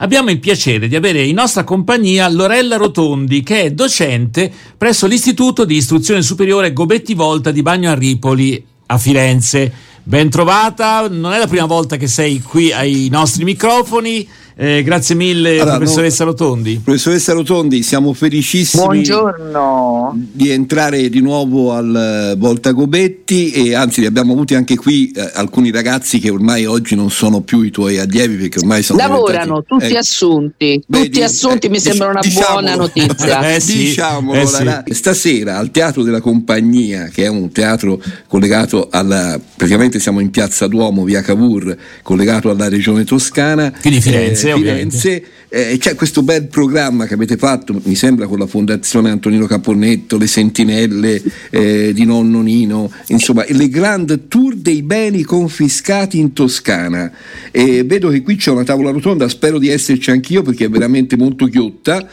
Abbiamo il piacere di avere in nostra compagnia Lorella Rotondi, che è docente presso l'Istituto di Istruzione Superiore Gobetti Volta di Bagno a Ripoli a Firenze. Ben trovata, non è la prima volta che sei qui ai nostri microfoni. Eh, grazie mille, allora, professoressa no, Rotondi. Professoressa Rotondi, siamo felicissimi Buongiorno. di entrare di nuovo al Volta Gobetti e anzi abbiamo avuti anche qui eh, alcuni ragazzi che ormai oggi non sono più i tuoi allievi perché ormai sono lavorano tutti eh, assunti, tutti vedi, assunti eh, mi sembra una diciamo, buona notizia. eh sì, diciamolo, sì. La, stasera al Teatro della Compagnia, che è un teatro collegato alla praticamente siamo in Piazza Duomo, via Cavour, collegato alla regione toscana. Quindi Firenze Firenze, eh, c'è questo bel programma che avete fatto, mi sembra con la Fondazione Antonino Caponnetto, le sentinelle eh, di nonno Nino, insomma, le Grand Tour dei beni confiscati in Toscana. E vedo che qui c'è una tavola rotonda, spero di esserci anch'io perché è veramente molto ghiotta.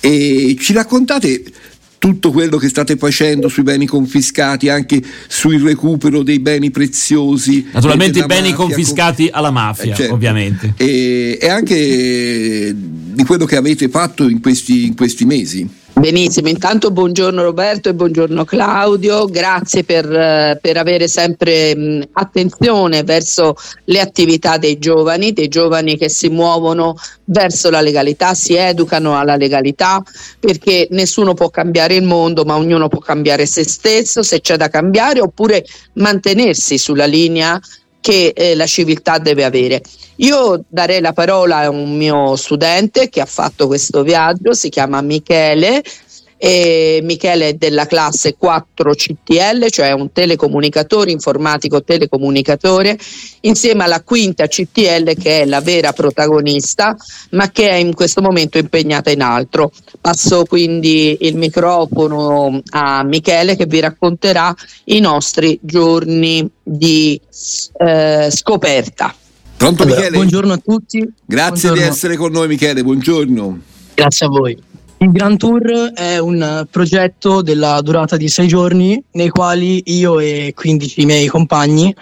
E ci raccontate tutto quello che state facendo sui beni confiscati, anche sul recupero dei beni preziosi. Naturalmente i beni mafia, confiscati con... alla mafia, eh, certo. ovviamente. E, e, anche di quello che avete fatto in questi, in questi mesi. Benissimo, intanto buongiorno Roberto e buongiorno Claudio, grazie per, per avere sempre mh, attenzione verso le attività dei giovani, dei giovani che si muovono verso la legalità, si educano alla legalità perché nessuno può cambiare il mondo ma ognuno può cambiare se stesso se c'è da cambiare oppure mantenersi sulla linea che eh, la civiltà deve avere. Io darei la parola a un mio studente che ha fatto questo viaggio, si chiama Michele, e Michele è della classe 4 CTL, cioè un telecomunicatore, informatico telecomunicatore, insieme alla quinta CTL che è la vera protagonista, ma che è in questo momento impegnata in altro. Passo quindi il microfono a Michele che vi racconterà i nostri giorni di eh, scoperta. Pronto allora, Michele? Buongiorno a tutti. Grazie buongiorno. di essere con noi Michele, buongiorno. Grazie a voi. Il Grand Tour è un progetto della durata di sei giorni nei quali io e 15 miei compagni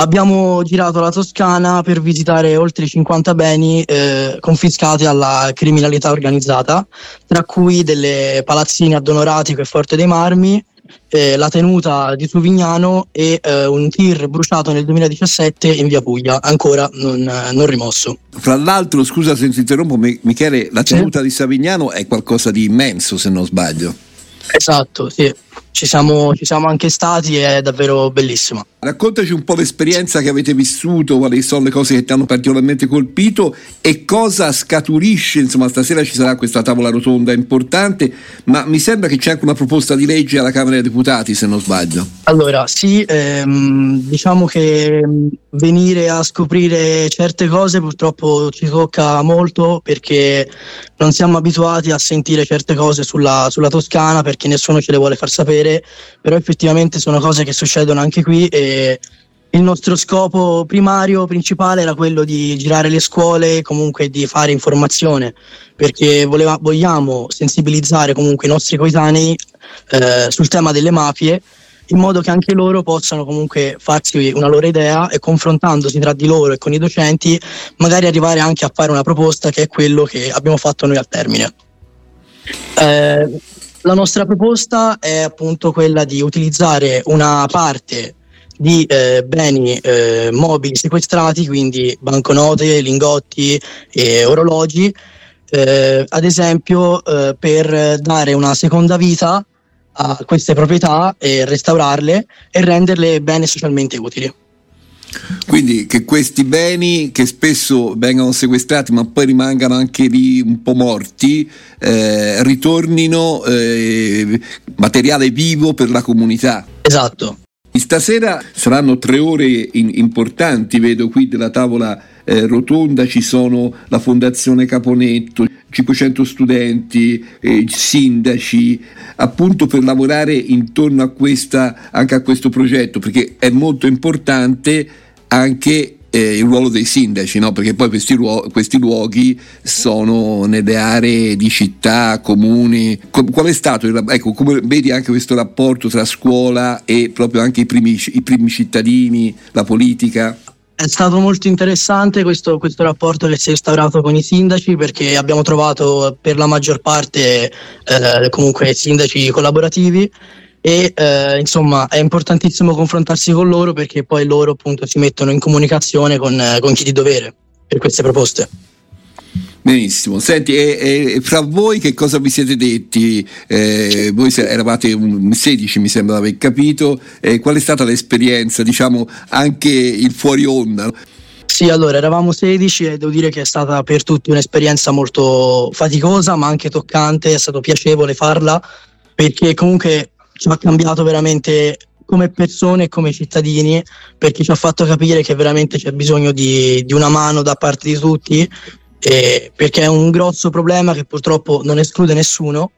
abbiamo girato la Toscana per visitare oltre 50 beni eh, confiscati alla criminalità organizzata, tra cui delle palazzine a Donoratico e Forte dei Marmi, eh, la tenuta di Suvignano e eh, un tir bruciato nel 2017 in via Puglia, ancora non, non rimosso. Fra l'altro, scusa se ti interrompo, Michele, la tenuta sì. di Savignano è qualcosa di immenso, se non sbaglio. Esatto, sì. Ci siamo, ci siamo anche stati e è davvero bellissimo. Raccontaci un po' l'esperienza che avete vissuto, quali sono le cose che ti hanno particolarmente colpito e cosa scaturisce, insomma stasera ci sarà questa tavola rotonda importante, ma mi sembra che c'è anche una proposta di legge alla Camera dei Deputati se non sbaglio. Allora sì, ehm, diciamo che venire a scoprire certe cose purtroppo ci tocca molto perché non siamo abituati a sentire certe cose sulla, sulla Toscana perché nessuno ce le vuole far sapere, però effettivamente sono cose che succedono anche qui e il nostro scopo primario, principale era quello di girare le scuole, comunque di fare informazione, perché voleva, vogliamo sensibilizzare comunque i nostri coetanei eh, sul tema delle mafie in modo che anche loro possano comunque farsi una loro idea e confrontandosi tra di loro e con i docenti magari arrivare anche a fare una proposta che è quello che abbiamo fatto noi al termine. Eh, la nostra proposta è appunto quella di utilizzare una parte di eh, beni eh, mobili sequestrati, quindi banconote, lingotti e orologi, eh, ad esempio eh, per dare una seconda vita a queste proprietà e restaurarle e renderle bene socialmente utili. Quindi che questi beni che spesso vengono sequestrati ma poi rimangano anche lì un po' morti, eh, ritornino eh, materiale vivo per la comunità. Esatto. Stasera saranno tre ore in, importanti, vedo qui della tavola eh, rotonda, ci sono la Fondazione Caponetto, 500 studenti, eh, sindaci, appunto per lavorare intorno a questa, anche a questo progetto, perché è molto importante anche eh, il ruolo dei sindaci, no? perché poi questi, ruo- questi, luoghi sono nelle aree di città, comuni. Com- qual è stato il ecco, come vedi anche questo rapporto tra scuola e proprio anche i primi, i primi cittadini, la politica? È stato molto interessante questo, questo, rapporto che si è instaurato con i sindaci perché abbiamo trovato per la maggior parte eh, comunque sindaci collaborativi e eh, insomma è importantissimo confrontarsi con loro perché poi loro appunto si mettono in comunicazione con, con chi di dovere per queste proposte. Benissimo, senti, e, e, fra voi che cosa vi siete detti? Eh, voi eravate un 16 mi sembra di aver capito, eh, qual è stata l'esperienza, diciamo anche il fuori onda? Sì, allora eravamo 16 e devo dire che è stata per tutti un'esperienza molto faticosa ma anche toccante, è stato piacevole farla perché comunque ci ha cambiato veramente come persone e come cittadini perché ci ha fatto capire che veramente c'è bisogno di, di una mano da parte di tutti eh, perché è un grosso problema che purtroppo non esclude nessuno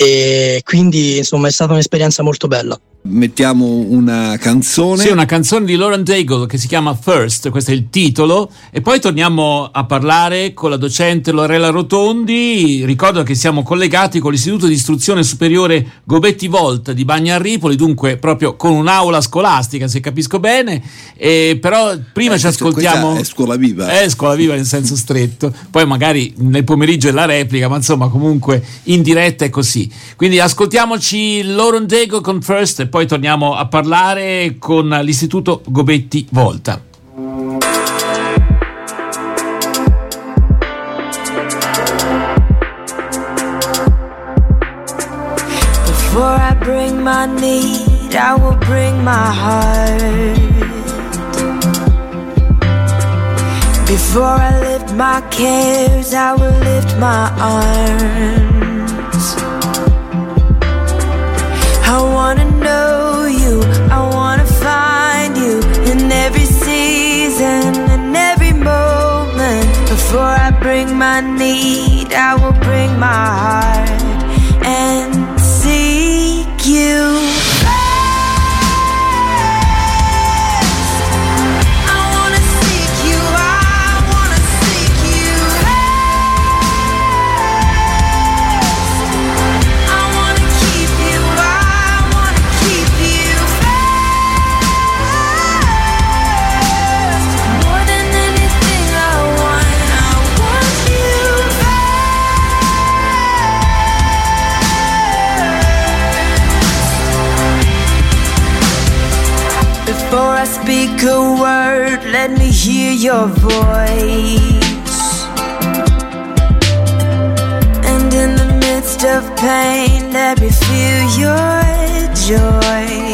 e quindi insomma è stata un'esperienza molto bella mettiamo una canzone. Sì, una canzone di Lauren Daigle che si chiama First, questo è il titolo, e poi torniamo a parlare con la docente Lorella Rotondi. Ricordo che siamo collegati con l'Istituto di Istruzione Superiore Gobetti Volt di Bagna a Ripoli, dunque proprio con un'aula scolastica, se capisco bene, e però prima eh, ci ascoltiamo... È scuola viva. È scuola viva in senso stretto, poi magari nel pomeriggio è la replica, ma insomma comunque in diretta è così. Quindi ascoltiamoci Lauren Daigle con First poi torniamo a parlare con l'Istituto Gobetti Volta. Before I bring my need, I will bring my heart. Before I lift my cares, I will lift my arms. I wanna know you, I wanna find you in every season, in every moment. Before I bring my need, I will bring my heart and seek you. Speak a word, let me hear your voice. And in the midst of pain, let me feel your joy.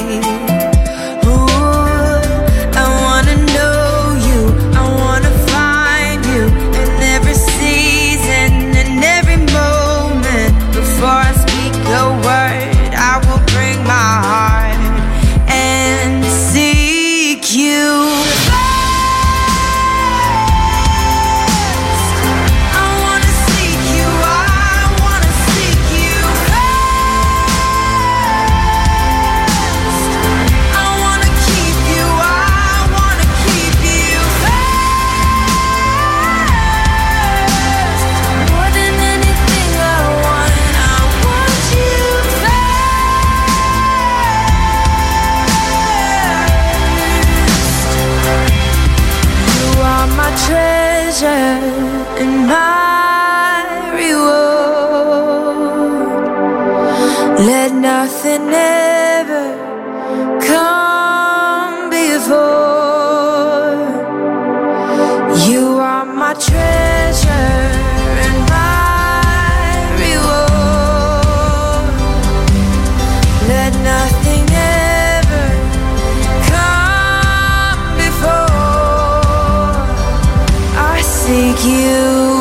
nothing ever come before. You are my treasure and my reward. Let nothing ever come before. I seek you.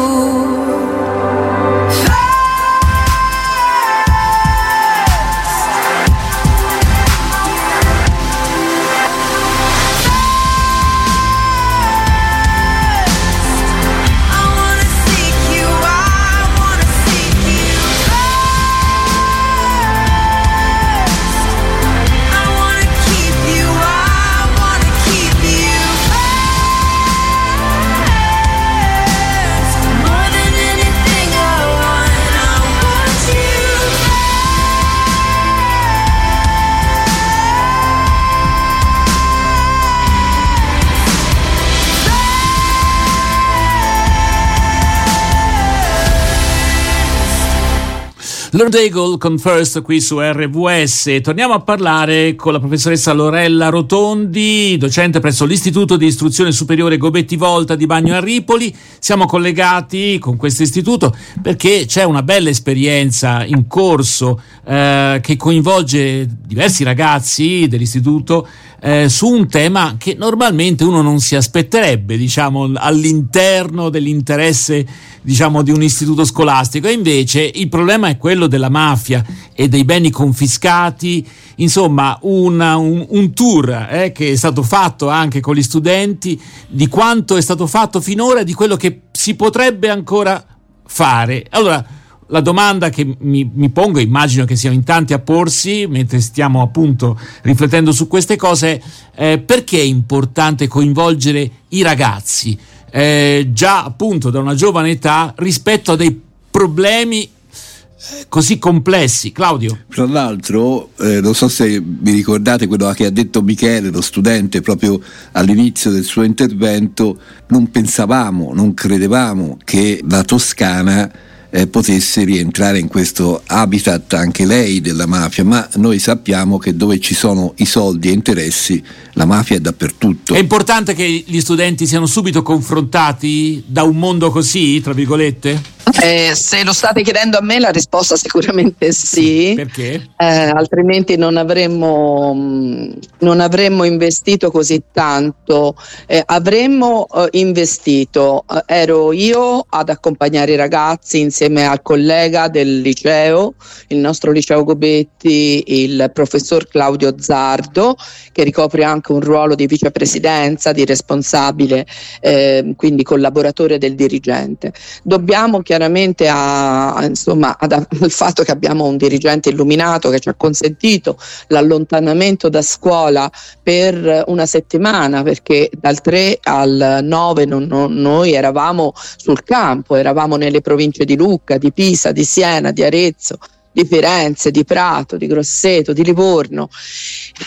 Lord Daigle con First qui su RVS. Torniamo a parlare con la professoressa Lorella Rotondi, docente presso l'Istituto di Istruzione Superiore Gobetti Volta di Bagno a Ripoli. Siamo collegati con questo istituto perché c'è una bella esperienza in corso eh, che coinvolge diversi ragazzi dell'istituto eh, su un tema che normalmente uno non si aspetterebbe, diciamo, all'interno dell'interesse diciamo, di un istituto scolastico. E invece il problema è quello della mafia e dei beni confiscati. Insomma, una, un, un, tour eh, che è stato fatto anche con gli studenti di quanto è stato fatto finora e di quello che si potrebbe ancora fare. Allora, la domanda che mi, mi, pongo, immagino che siano in tanti a porsi mentre stiamo appunto riflettendo su queste cose, eh, perché è importante coinvolgere i ragazzi eh, già appunto da una giovane età rispetto a dei problemi eh, così complessi. Claudio. Tra l'altro, eh, non so se vi ricordate quello che ha detto Michele, lo studente, proprio all'inizio del suo intervento, non pensavamo, non credevamo che la Toscana eh, potesse rientrare in questo habitat anche lei della mafia, ma noi sappiamo che dove ci sono i soldi e interessi la mafia è dappertutto. È importante che gli studenti siano subito confrontati da un mondo così, tra virgolette? Eh, se lo state chiedendo a me la risposta sicuramente sì. Perché? Eh, altrimenti non avremmo, mm, non avremmo, investito così tanto. Eh, avremmo eh, investito, eh, ero io ad accompagnare i ragazzi insieme al collega del liceo, il nostro liceo Gobetti, il professor Claudio Zardo, che ricopre anche un ruolo di vicepresidenza, di responsabile, eh, quindi collaboratore del dirigente. Dobbiamo chiaramente chiaramente a, insomma, ad, al fatto che abbiamo un dirigente illuminato che ci ha consentito l'allontanamento da scuola per una settimana perché dal 3 al 9 non, non, noi eravamo sul campo, eravamo nelle province di Lucca, di Pisa, di Siena, di Arezzo, di Firenze, di Prato, di Grosseto, di Livorno,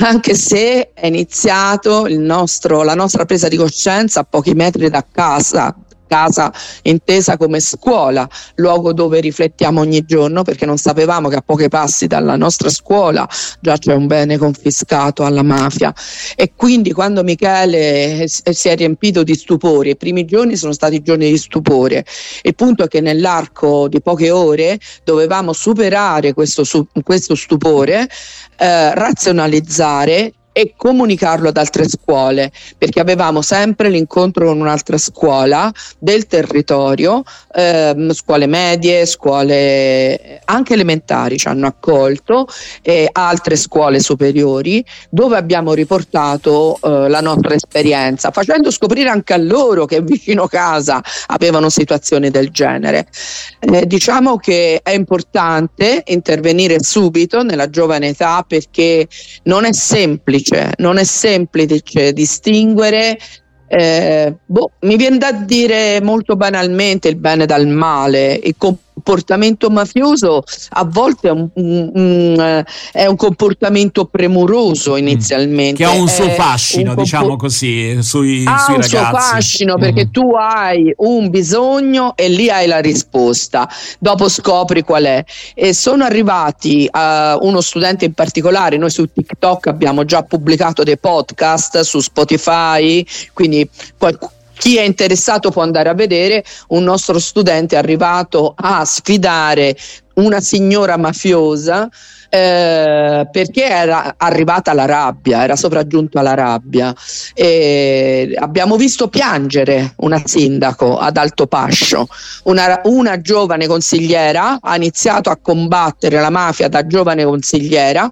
anche se è iniziato nostro, la nostra presa di coscienza a pochi metri da casa, casa intesa come scuola, luogo dove riflettiamo ogni giorno perché non sapevamo che a pochi passi dalla nostra scuola già c'è un bene confiscato alla mafia. E quindi quando Michele si è riempito di stupore, i primi giorni sono stati giorni di stupore, il punto è che nell'arco di poche ore dovevamo superare questo, questo stupore, eh, razionalizzare e comunicarlo ad altre scuole, perché avevamo sempre l'incontro con un'altra scuola del territorio, ehm, scuole medie, scuole anche elementari ci hanno accolto, e altre scuole superiori, dove abbiamo riportato eh, la nostra esperienza, facendo scoprire anche a loro che vicino casa avevano situazioni del genere. Eh, diciamo che è importante intervenire subito nella giovane età perché non è semplice semplice, non è semplice distinguere eh, boh, mi viene da dire molto banalmente il bene dal male, il comportamento mafioso a volte è un, un, è un comportamento premuroso mm. inizialmente. Che ha un suo fascino, un diciamo compor- così, sui, ha sui un suo fascino perché mm. tu hai un bisogno e lì hai la risposta, dopo scopri qual è. E sono arrivati a uno studente in particolare, noi su TikTok abbiamo già pubblicato dei podcast su Spotify, quindi qualcuno chi è interessato può andare a vedere. Un nostro studente arrivato a sfidare una signora mafiosa eh, perché era arrivata la rabbia, era sopraggiunta la rabbia. E abbiamo visto piangere una sindaco ad Alto Pascio, una, una giovane consigliera ha iniziato a combattere la mafia da giovane consigliera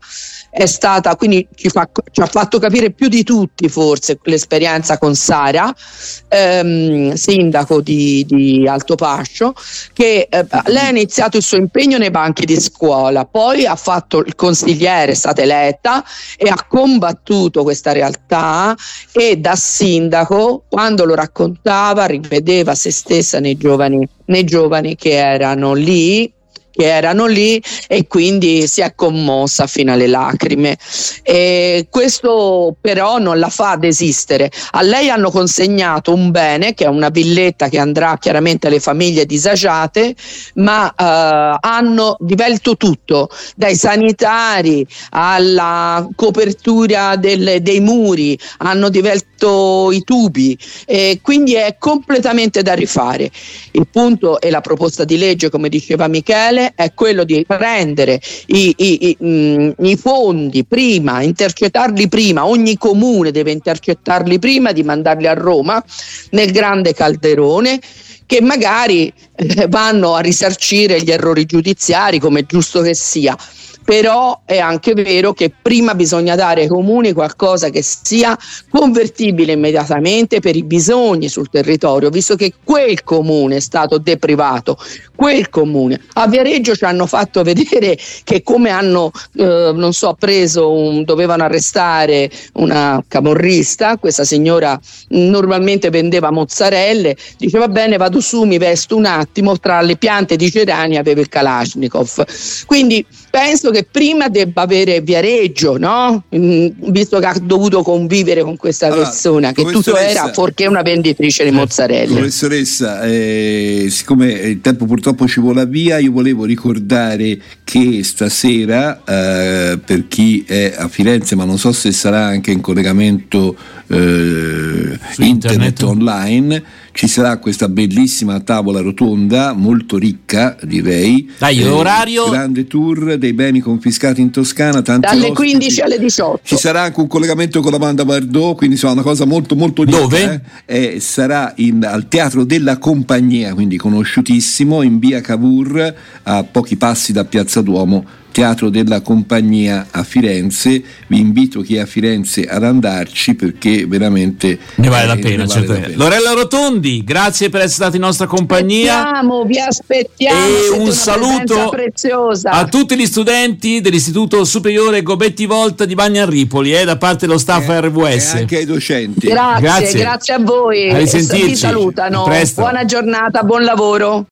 è stata, quindi ci, fa, ci, ha fatto capire più di tutti forse l'esperienza con Sara, ehm, sindaco di, di Pascio, che eh, lei ha iniziato il suo impegno nei banchi di scuola, poi ha fatto il consigliere, è stata eletta e ha combattuto questa realtà e da sindaco, quando lo raccontava, rivedeva se stessa nei giovani, nei giovani che erano lì che erano lì e quindi si è commossa fino alle lacrime. E questo però non la fa desistere. A lei hanno consegnato un bene che è una villetta che andrà chiaramente alle famiglie disagiate, ma eh, hanno divelto tutto, dai sanitari alla copertura del, dei muri, hanno divelto i tubi, e quindi è completamente da rifare. Il punto e la proposta di legge, come diceva Michele, è quello di prendere i, i, i, mh, mm, i fondi prima, intercettarli prima, ogni comune deve intercettarli prima di mandarli a Roma nel grande calderone che magari eh, vanno a risarcire gli errori giudiziari come è giusto che sia però è anche vero che prima bisogna dare ai comuni qualcosa che sia convertibile immediatamente per i bisogni sul territorio, visto che quel comune è stato deprivato, quel comune. A Viareggio ci hanno fatto vedere che come hanno, eh, non so, preso, un, dovevano arrestare una camorrista, questa signora normalmente vendeva mozzarelle, diceva va bene vado su, mi vesto un attimo, tra le piante di gerani aveva il Kalashnikov. Quindi penso che prima debba avere Viareggio, no? Mm, visto che ha dovuto convivere con questa allora, persona, che tutto era fuorché una venditrice di mozzarella. Professoressa, eh, siccome il tempo purtroppo ci vola via, io volevo ricordare che stasera, eh, per chi è a Firenze, ma non so se sarà anche in collegamento eh, internet, internet online, ci sarà questa bellissima tavola rotonda, molto ricca direi. Dai, eh, orario? Grande tour dei beni confiscati in Toscana. Dalle ospiti. 15 alle 18. Ci sarà anche un collegamento con la banda Bardot, quindi insomma una cosa molto molto ricca. Dove? Eh? sarà in, al Teatro della Compagnia, quindi conosciutissimo, in via Cavour, a pochi passi da Piazza Duomo Teatro della Compagnia a Firenze. Vi invito chi è a Firenze ad andarci perché veramente ne vale, la, pena, vale la pena. Lorella Rotondi, grazie per essere stata in nostra compagnia. Aspettiamo, vi aspettiamo. E un saluto a tutti gli studenti dell'Istituto Superiore Gobetti Volta di Bagna Ripoli eh, da parte dello staff e, RWS. E anche ai docenti. Grazie, grazie, grazie a voi. A risentirci. Vi salutano. Buona giornata, buon lavoro.